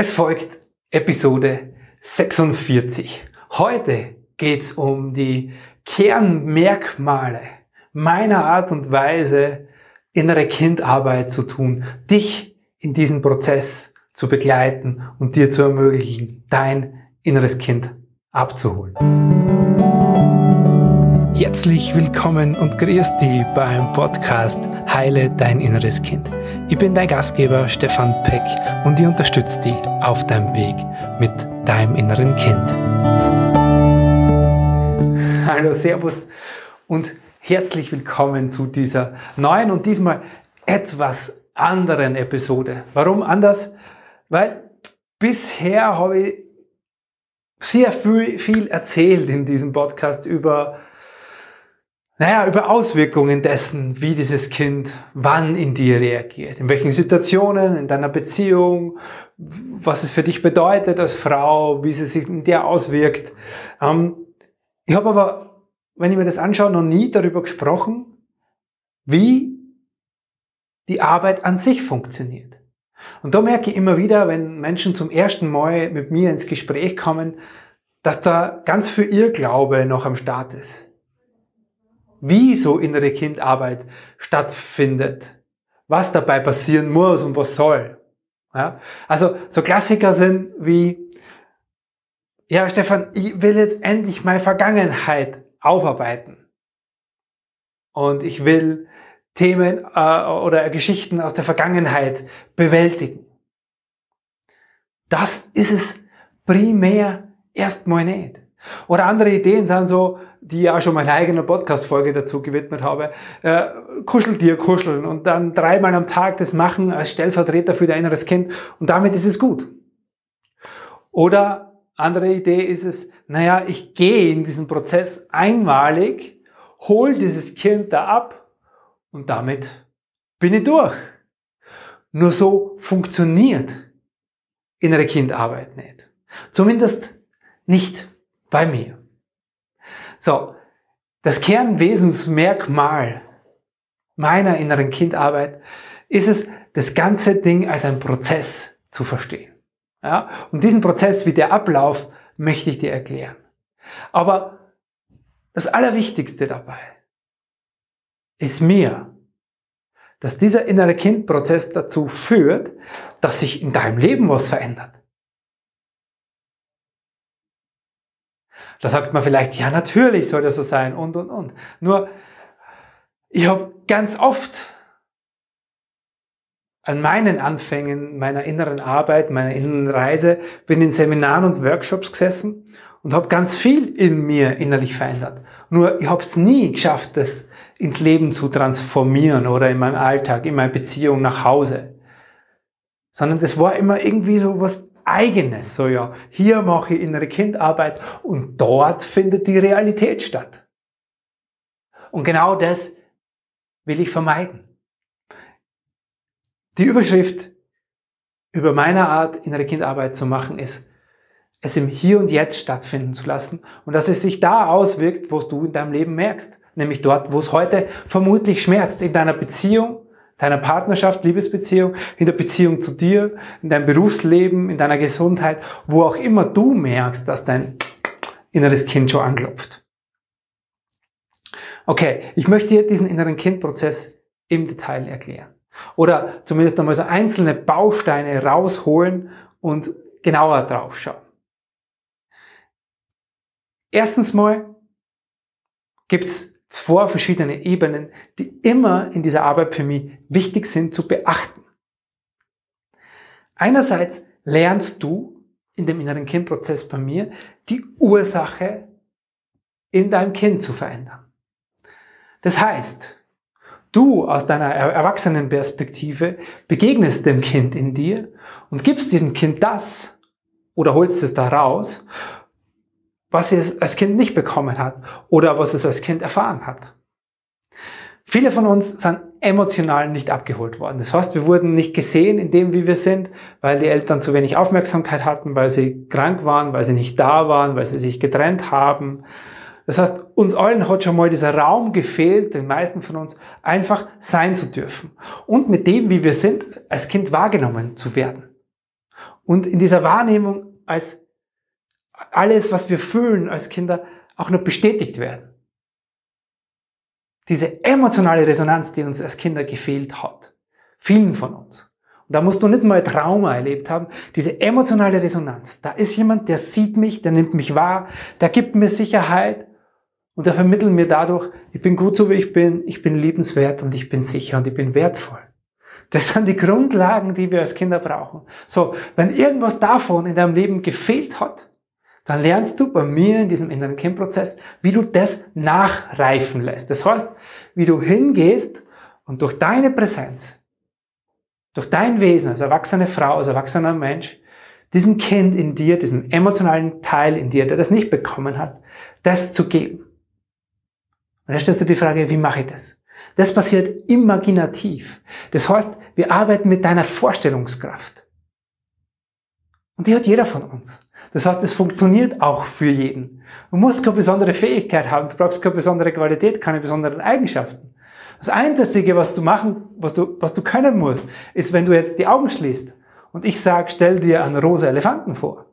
Es folgt Episode 46. Heute geht's um die Kernmerkmale meiner Art und Weise, innere Kindarbeit zu tun, dich in diesem Prozess zu begleiten und dir zu ermöglichen, dein inneres Kind abzuholen. Herzlich willkommen und grüß dich beim Podcast Heile dein inneres Kind. Ich bin dein Gastgeber Stefan Peck und ich unterstütze dich auf deinem Weg mit deinem inneren Kind. Hallo, Servus und herzlich willkommen zu dieser neuen und diesmal etwas anderen Episode. Warum anders? Weil bisher habe ich sehr viel, viel erzählt in diesem Podcast über naja, über Auswirkungen dessen, wie dieses Kind wann in dir reagiert, in welchen Situationen, in deiner Beziehung, was es für dich bedeutet als Frau, wie es sich in dir auswirkt. Ähm, ich habe aber, wenn ich mir das anschaue, noch nie darüber gesprochen, wie die Arbeit an sich funktioniert. Und da merke ich immer wieder, wenn Menschen zum ersten Mal mit mir ins Gespräch kommen, dass da ganz viel Irrglaube noch am Start ist wie so innere Kindarbeit stattfindet, was dabei passieren muss und was soll. Ja? Also so Klassiker sind wie, ja Stefan, ich will jetzt endlich meine Vergangenheit aufarbeiten. Und ich will Themen äh, oder Geschichten aus der Vergangenheit bewältigen. Das ist es primär erstmal nicht. Oder andere Ideen sind so, die ja schon meine eigene Podcast-Folge dazu gewidmet habe, äh, Kuscheltier kuscheln und dann dreimal am Tag das machen als Stellvertreter für dein inneres Kind und damit ist es gut. Oder andere Idee ist es, naja, ich gehe in diesen Prozess einmalig, hol dieses Kind da ab und damit bin ich durch. Nur so funktioniert innere Kindarbeit nicht. Zumindest nicht bei mir. So, das Kernwesensmerkmal meiner inneren Kindarbeit ist es, das ganze Ding als ein Prozess zu verstehen. Ja? Und diesen Prozess, wie der abläuft, möchte ich dir erklären. Aber das Allerwichtigste dabei ist mir, dass dieser innere Kindprozess dazu führt, dass sich in deinem Leben was verändert. Da sagt man vielleicht, ja, natürlich soll das so sein und, und, und. Nur, ich habe ganz oft an meinen Anfängen meiner inneren Arbeit, meiner inneren Reise, bin in Seminaren und Workshops gesessen und habe ganz viel in mir innerlich verändert. Nur ich habe es nie geschafft, das ins Leben zu transformieren oder in meinem Alltag, in meiner Beziehung nach Hause. Sondern das war immer irgendwie so was eigenes. So ja, hier mache ich innere Kindarbeit und dort findet die Realität statt. Und genau das will ich vermeiden. Die Überschrift über meine Art, innere Kindarbeit zu machen, ist, es im Hier und Jetzt stattfinden zu lassen und dass es sich da auswirkt, was du in deinem Leben merkst. Nämlich dort, wo es heute vermutlich schmerzt, in deiner Beziehung, deiner Partnerschaft, Liebesbeziehung, in der Beziehung zu dir, in deinem Berufsleben, in deiner Gesundheit, wo auch immer du merkst, dass dein inneres Kind schon anklopft. Okay, ich möchte dir diesen inneren Kindprozess im Detail erklären. Oder zumindest einmal so einzelne Bausteine rausholen und genauer drauf schauen. Erstens mal gibt's zwei verschiedene Ebenen, die immer in dieser Arbeit für mich wichtig sind zu beachten. Einerseits lernst du in dem inneren Kindprozess bei mir die Ursache in deinem Kind zu verändern. Das heißt, du aus deiner Erwachsenenperspektive begegnest dem Kind in dir und gibst dem Kind das oder holst es da raus, was es als Kind nicht bekommen hat oder was es als Kind erfahren hat. Viele von uns sind emotional nicht abgeholt worden. Das heißt, wir wurden nicht gesehen in dem, wie wir sind, weil die Eltern zu wenig Aufmerksamkeit hatten, weil sie krank waren, weil sie nicht da waren, weil sie sich getrennt haben. Das heißt, uns allen hat schon mal dieser Raum gefehlt, den meisten von uns, einfach sein zu dürfen. Und mit dem, wie wir sind, als Kind wahrgenommen zu werden. und in dieser Wahrnehmung als alles, was wir fühlen als Kinder, auch noch bestätigt werden. Diese emotionale Resonanz, die uns als Kinder gefehlt hat. Vielen von uns. Und da musst du nicht mal Trauma erlebt haben. Diese emotionale Resonanz. Da ist jemand, der sieht mich, der nimmt mich wahr, der gibt mir Sicherheit und der vermittelt mir dadurch, ich bin gut so wie ich bin, ich bin liebenswert und ich bin sicher und ich bin wertvoll. Das sind die Grundlagen, die wir als Kinder brauchen. So, wenn irgendwas davon in deinem Leben gefehlt hat, dann lernst du bei mir in diesem inneren Kindprozess, wie du das nachreifen lässt. Das heißt, wie du hingehst und durch deine Präsenz, durch dein Wesen als erwachsene Frau, als erwachsener Mensch, diesem Kind in dir, diesem emotionalen Teil in dir, der das nicht bekommen hat, das zu geben. Und dann stellst du die Frage, wie mache ich das? Das passiert imaginativ. Das heißt, wir arbeiten mit deiner Vorstellungskraft. Und die hat jeder von uns. Das heißt, es funktioniert auch für jeden. Du musst keine besondere Fähigkeit haben, du brauchst keine besondere Qualität, keine besonderen Eigenschaften. Das Einzige, was du machen, was du, was du können musst, ist, wenn du jetzt die Augen schließt und ich sage, stell dir einen rosa Elefanten vor,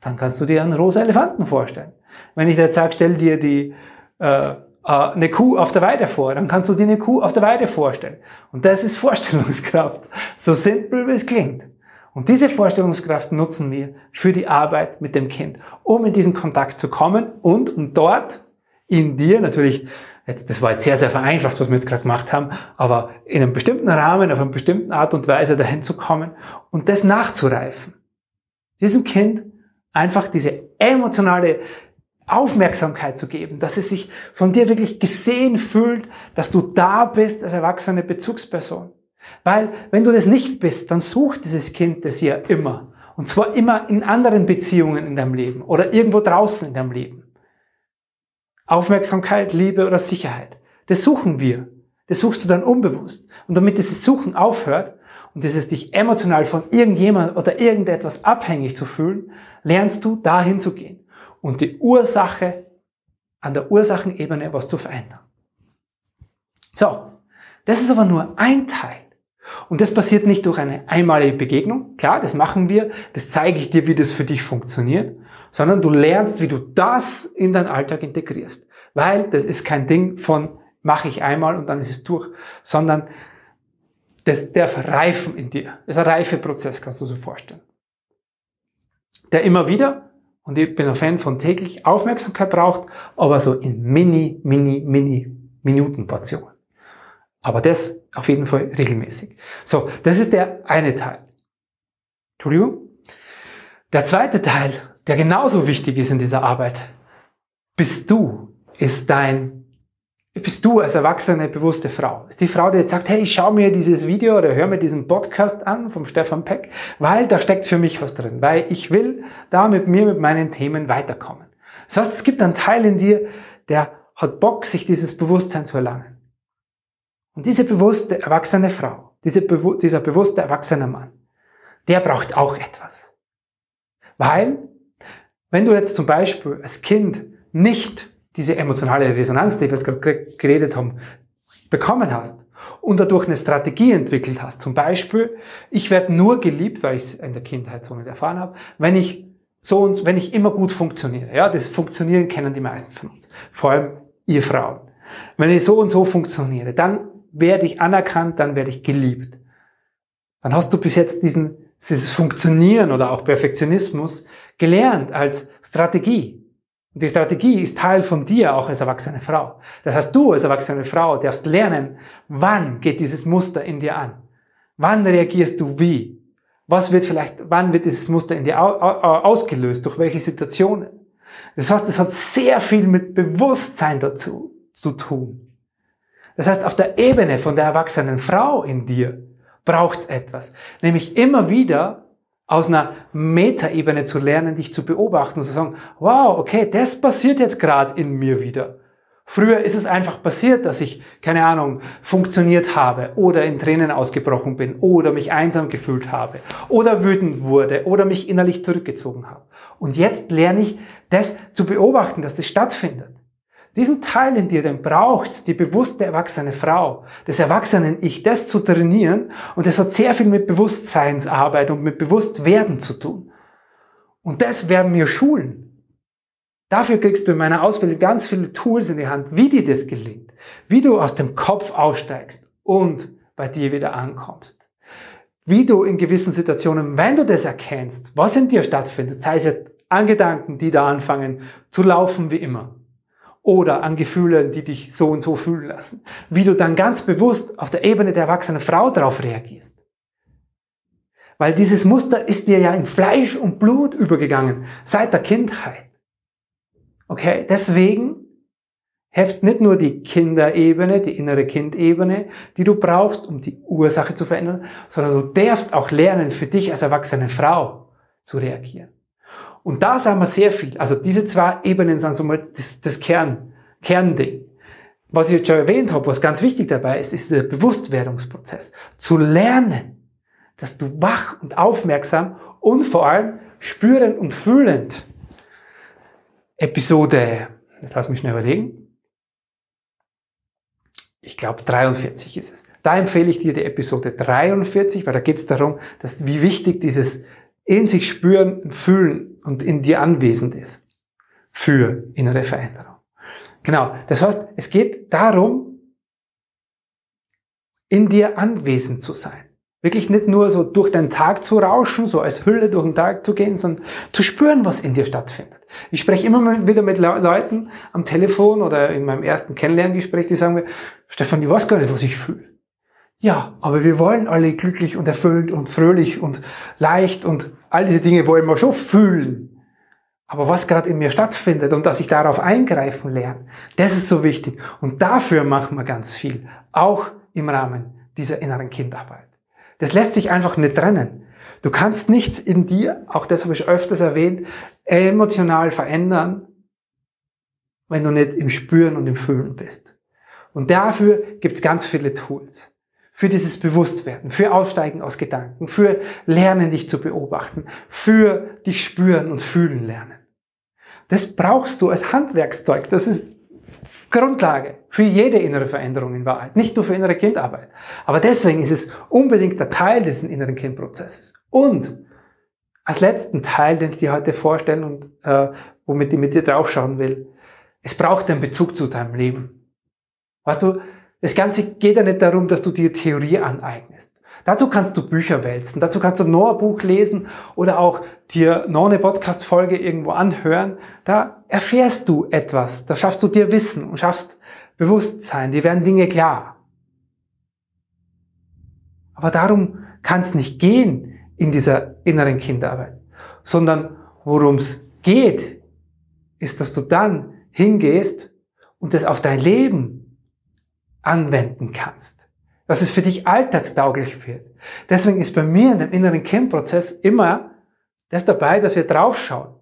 dann kannst du dir einen rosa Elefanten vorstellen. Wenn ich jetzt sage, stell dir die äh, äh, eine Kuh auf der Weide vor, dann kannst du dir eine Kuh auf der Weide vorstellen. Und das ist Vorstellungskraft. So simpel wie es klingt. Und diese Vorstellungskraft nutzen wir für die Arbeit mit dem Kind, um in diesen Kontakt zu kommen und um dort in dir natürlich, jetzt, das war jetzt sehr, sehr vereinfacht, was wir jetzt gerade gemacht haben, aber in einem bestimmten Rahmen, auf einer bestimmten Art und Weise dahin zu kommen und das nachzureifen. Diesem Kind einfach diese emotionale Aufmerksamkeit zu geben, dass es sich von dir wirklich gesehen fühlt, dass du da bist als erwachsene Bezugsperson. Weil wenn du das nicht bist, dann sucht dieses Kind das ja immer. Und zwar immer in anderen Beziehungen in deinem Leben oder irgendwo draußen in deinem Leben. Aufmerksamkeit, Liebe oder Sicherheit. Das suchen wir. Das suchst du dann unbewusst. Und damit dieses Suchen aufhört und dieses dich emotional von irgendjemand oder irgendetwas abhängig zu fühlen, lernst du dahin zu gehen und die Ursache an der Ursachenebene was zu verändern. So, das ist aber nur ein Teil. Und das passiert nicht durch eine einmalige Begegnung. Klar, das machen wir. Das zeige ich dir, wie das für dich funktioniert. Sondern du lernst, wie du das in deinen Alltag integrierst. Weil das ist kein Ding von mache ich einmal und dann ist es durch, sondern das darf reifen in dir. Das ist ein Reifeprozess, kannst du so vorstellen. Der immer wieder und ich bin ein Fan von täglich Aufmerksamkeit braucht, aber so in mini, mini, mini Minutenportionen. Aber das auf jeden Fall regelmäßig. So, das ist der eine Teil. Entschuldigung. Der zweite Teil, der genauso wichtig ist in dieser Arbeit, bist du, ist dein bist du als erwachsene, bewusste Frau. Ist die Frau, die jetzt sagt, hey, ich schau mir dieses Video oder hör mir diesen Podcast an vom Stefan Peck, weil da steckt für mich was drin, weil ich will da mit mir, mit meinen Themen weiterkommen. Das heißt, es gibt einen Teil in dir, der hat Bock, sich dieses Bewusstsein zu erlangen. Und diese bewusste, erwachsene Frau, diese, dieser bewusste, erwachsene Mann, der braucht auch etwas. Weil, wenn du jetzt zum Beispiel als Kind nicht diese emotionale Resonanz, die wir jetzt gerade geredet haben, bekommen hast und dadurch eine Strategie entwickelt hast. Zum Beispiel, ich werde nur geliebt, weil ich es in der Kindheit so nicht erfahren habe, wenn ich so und wenn ich immer gut funktioniere. Ja, das Funktionieren kennen die meisten von uns. Vor allem ihr Frauen. Wenn ich so und so funktioniere, dann werde ich anerkannt, dann werde ich geliebt. Dann hast du bis jetzt diesen, dieses Funktionieren oder auch Perfektionismus gelernt als Strategie. Und die Strategie ist Teil von dir auch als erwachsene Frau. Das heißt, du als erwachsene Frau darfst lernen, wann geht dieses Muster in dir an? Wann reagierst du wie? Was wird vielleicht, wann wird dieses Muster in dir ausgelöst? Durch welche Situationen? Das heißt, es hat sehr viel mit Bewusstsein dazu zu tun. Das heißt, auf der Ebene von der erwachsenen Frau in dir braucht es etwas. Nämlich immer wieder aus einer Metaebene zu lernen, dich zu beobachten und zu sagen, wow, okay, das passiert jetzt gerade in mir wieder. Früher ist es einfach passiert, dass ich, keine Ahnung, funktioniert habe oder in Tränen ausgebrochen bin oder mich einsam gefühlt habe oder wütend wurde oder mich innerlich zurückgezogen habe. Und jetzt lerne ich das zu beobachten, dass das stattfindet. Diesen Teil in dir, den braucht die bewusste erwachsene Frau, des erwachsenen Ich, das zu trainieren. Und das hat sehr viel mit Bewusstseinsarbeit und mit Bewusstwerden zu tun. Und das werden wir schulen. Dafür kriegst du in meiner Ausbildung ganz viele Tools in die Hand, wie dir das gelingt, wie du aus dem Kopf aussteigst und bei dir wieder ankommst. Wie du in gewissen Situationen, wenn du das erkennst, was in dir stattfindet, sei es jetzt an Gedanken, die da anfangen zu laufen wie immer, oder an Gefühlen, die dich so und so fühlen lassen, wie du dann ganz bewusst auf der Ebene der erwachsenen Frau darauf reagierst. Weil dieses Muster ist dir ja in Fleisch und Blut übergegangen, seit der Kindheit. Okay, deswegen heft nicht nur die Kinderebene, die innere Kindebene, die du brauchst, um die Ursache zu verändern, sondern du darfst auch lernen, für dich als erwachsene Frau zu reagieren. Und da sagen wir sehr viel. Also diese zwei Ebenen sind so mal das, das Kern, Kernding. Was ich jetzt schon erwähnt habe, was ganz wichtig dabei ist, ist der Bewusstwerdungsprozess. Zu lernen, dass du wach und aufmerksam und vor allem spürend und fühlend Episode, jetzt lass mich schnell überlegen. Ich glaube 43 ist es. Da empfehle ich dir die Episode 43, weil da geht es darum, dass wie wichtig dieses in sich spüren und fühlen und in dir anwesend ist für innere Veränderung. Genau, das heißt, es geht darum, in dir anwesend zu sein. Wirklich nicht nur so durch den Tag zu rauschen, so als Hülle durch den Tag zu gehen, sondern zu spüren, was in dir stattfindet. Ich spreche immer wieder mit Leuten am Telefon oder in meinem ersten Kennenlerngespräch, die sagen mir, Stefan, ich weiß gar nicht, was ich fühle. Ja, aber wir wollen alle glücklich und erfüllt und fröhlich und leicht und all diese Dinge wollen wir schon fühlen. Aber was gerade in mir stattfindet und dass ich darauf eingreifen lerne, das ist so wichtig. Und dafür machen wir ganz viel, auch im Rahmen dieser inneren Kindarbeit. Das lässt sich einfach nicht trennen. Du kannst nichts in dir, auch das habe ich öfters erwähnt, emotional verändern, wenn du nicht im Spüren und im Fühlen bist. Und dafür gibt es ganz viele Tools für dieses Bewusstwerden, für Aussteigen aus Gedanken, für Lernen, dich zu beobachten, für dich spüren und fühlen lernen. Das brauchst du als Handwerkszeug. Das ist Grundlage für jede innere Veränderung in Wahrheit, nicht nur für innere Kindarbeit. Aber deswegen ist es unbedingt der Teil dieses inneren Kindprozesses. Und als letzten Teil, den ich dir heute vorstellen und äh, womit ich mit dir draufschauen will, es braucht einen Bezug zu deinem Leben. Weißt du, das Ganze geht ja nicht darum, dass du dir Theorie aneignest. Dazu kannst du Bücher wälzen, dazu kannst du noch ein Buch lesen oder auch dir noch eine Podcast-Folge irgendwo anhören. Da erfährst du etwas, da schaffst du dir Wissen und schaffst Bewusstsein, dir werden Dinge klar. Aber darum kann es nicht gehen in dieser inneren Kinderarbeit, sondern worum es geht, ist, dass du dann hingehst und das auf dein Leben anwenden kannst. Dass es für dich alltagstauglich wird. Deswegen ist bei mir in dem inneren Kindprozess immer das dabei, dass wir draufschauen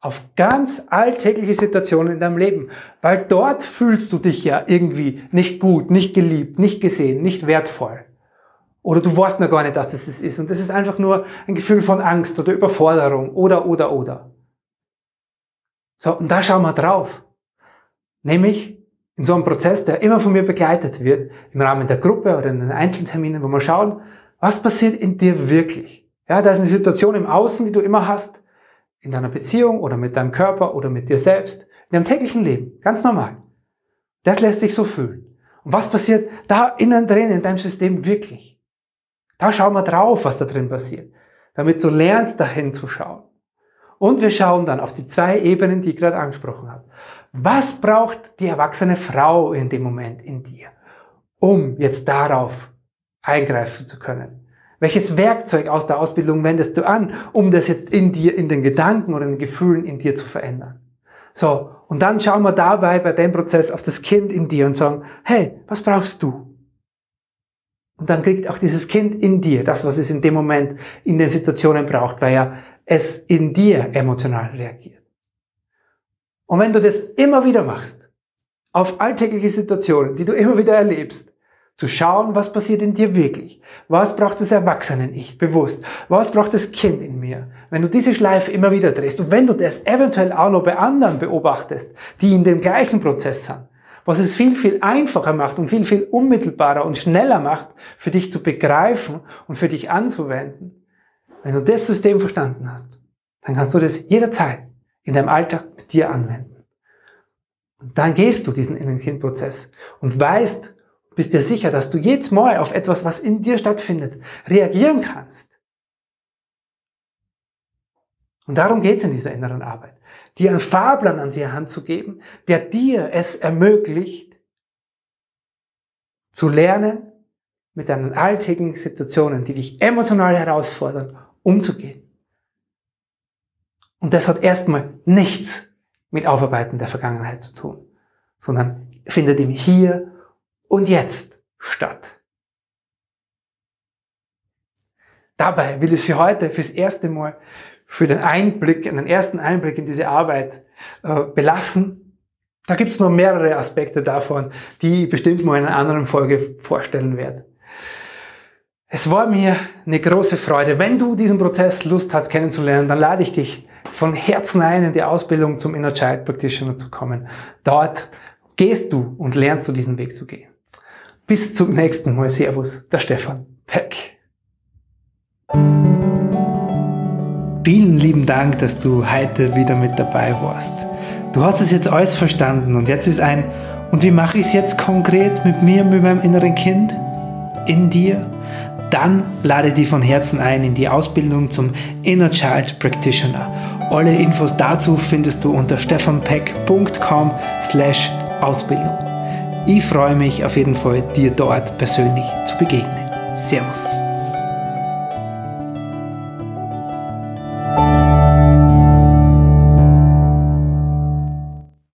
auf ganz alltägliche Situationen in deinem Leben. Weil dort fühlst du dich ja irgendwie nicht gut, nicht geliebt, nicht gesehen, nicht wertvoll. Oder du weißt noch gar nicht, dass das das ist. Und das ist einfach nur ein Gefühl von Angst oder Überforderung oder, oder, oder. So, und da schauen wir drauf. Nämlich in so einem Prozess, der immer von mir begleitet wird, im Rahmen der Gruppe oder in den Einzelterminen, wo wir schauen, was passiert in dir wirklich. Ja, da ist eine Situation im Außen, die du immer hast, in deiner Beziehung oder mit deinem Körper oder mit dir selbst, in deinem täglichen Leben, ganz normal. Das lässt sich so fühlen. Und was passiert da innen drin in deinem System wirklich? Da schauen wir drauf, was da drin passiert, damit du lernst, dahin zu schauen. Und wir schauen dann auf die zwei Ebenen, die ich gerade angesprochen habe. Was braucht die erwachsene Frau in dem Moment in dir, um jetzt darauf eingreifen zu können? Welches Werkzeug aus der Ausbildung wendest du an, um das jetzt in dir, in den Gedanken oder in den Gefühlen in dir zu verändern? So, und dann schauen wir dabei bei dem Prozess auf das Kind in dir und sagen, hey, was brauchst du? Und dann kriegt auch dieses Kind in dir das, was es in dem Moment in den Situationen braucht, weil ja es in dir emotional reagiert. Und wenn du das immer wieder machst, auf alltägliche Situationen, die du immer wieder erlebst, Zu schauen, was passiert in dir wirklich. Was braucht das Erwachsenen-Ich bewusst? Was braucht das Kind in mir? Wenn du diese Schleife immer wieder drehst und wenn du das eventuell auch noch bei anderen beobachtest, die in dem gleichen Prozess sind, was es viel, viel einfacher macht und viel, viel unmittelbarer und schneller macht, für dich zu begreifen und für dich anzuwenden. Wenn du das System verstanden hast, dann kannst du das jederzeit in deinem Alltag mit dir anwenden. Und dann gehst du diesen Innen-Kind-Prozess und weißt, bist dir sicher, dass du jedes Mal auf etwas, was in dir stattfindet, reagieren kannst. Und darum geht es in dieser inneren Arbeit dir einen Fahrplan an die Hand zu geben, der dir es ermöglicht, zu lernen, mit deinen alltäglichen Situationen, die dich emotional herausfordern, umzugehen. Und das hat erstmal nichts mit Aufarbeiten der Vergangenheit zu tun, sondern findet im Hier und Jetzt statt. Dabei will es für heute, fürs erste Mal für den Einblick, einen ersten Einblick in diese Arbeit äh, belassen. Da gibt es noch mehrere Aspekte davon, die ich bestimmt mal in einer anderen Folge vorstellen werde. Es war mir eine große Freude. Wenn du diesen Prozess Lust hast kennenzulernen, dann lade ich dich von Herzen ein, in die Ausbildung zum Inner Child Practitioner zu kommen. Dort gehst du und lernst du diesen Weg zu gehen. Bis zum nächsten Mal. Servus, der Stefan Peck. Vielen lieben Dank, dass du heute wieder mit dabei warst. Du hast es jetzt alles verstanden und jetzt ist ein, und wie mache ich es jetzt konkret mit mir, mit meinem inneren Kind? In dir? Dann lade dich von Herzen ein in die Ausbildung zum Inner Child Practitioner. Alle Infos dazu findest du unter stefanpeck.com slash Ausbildung. Ich freue mich auf jeden Fall, dir dort persönlich zu begegnen. Servus.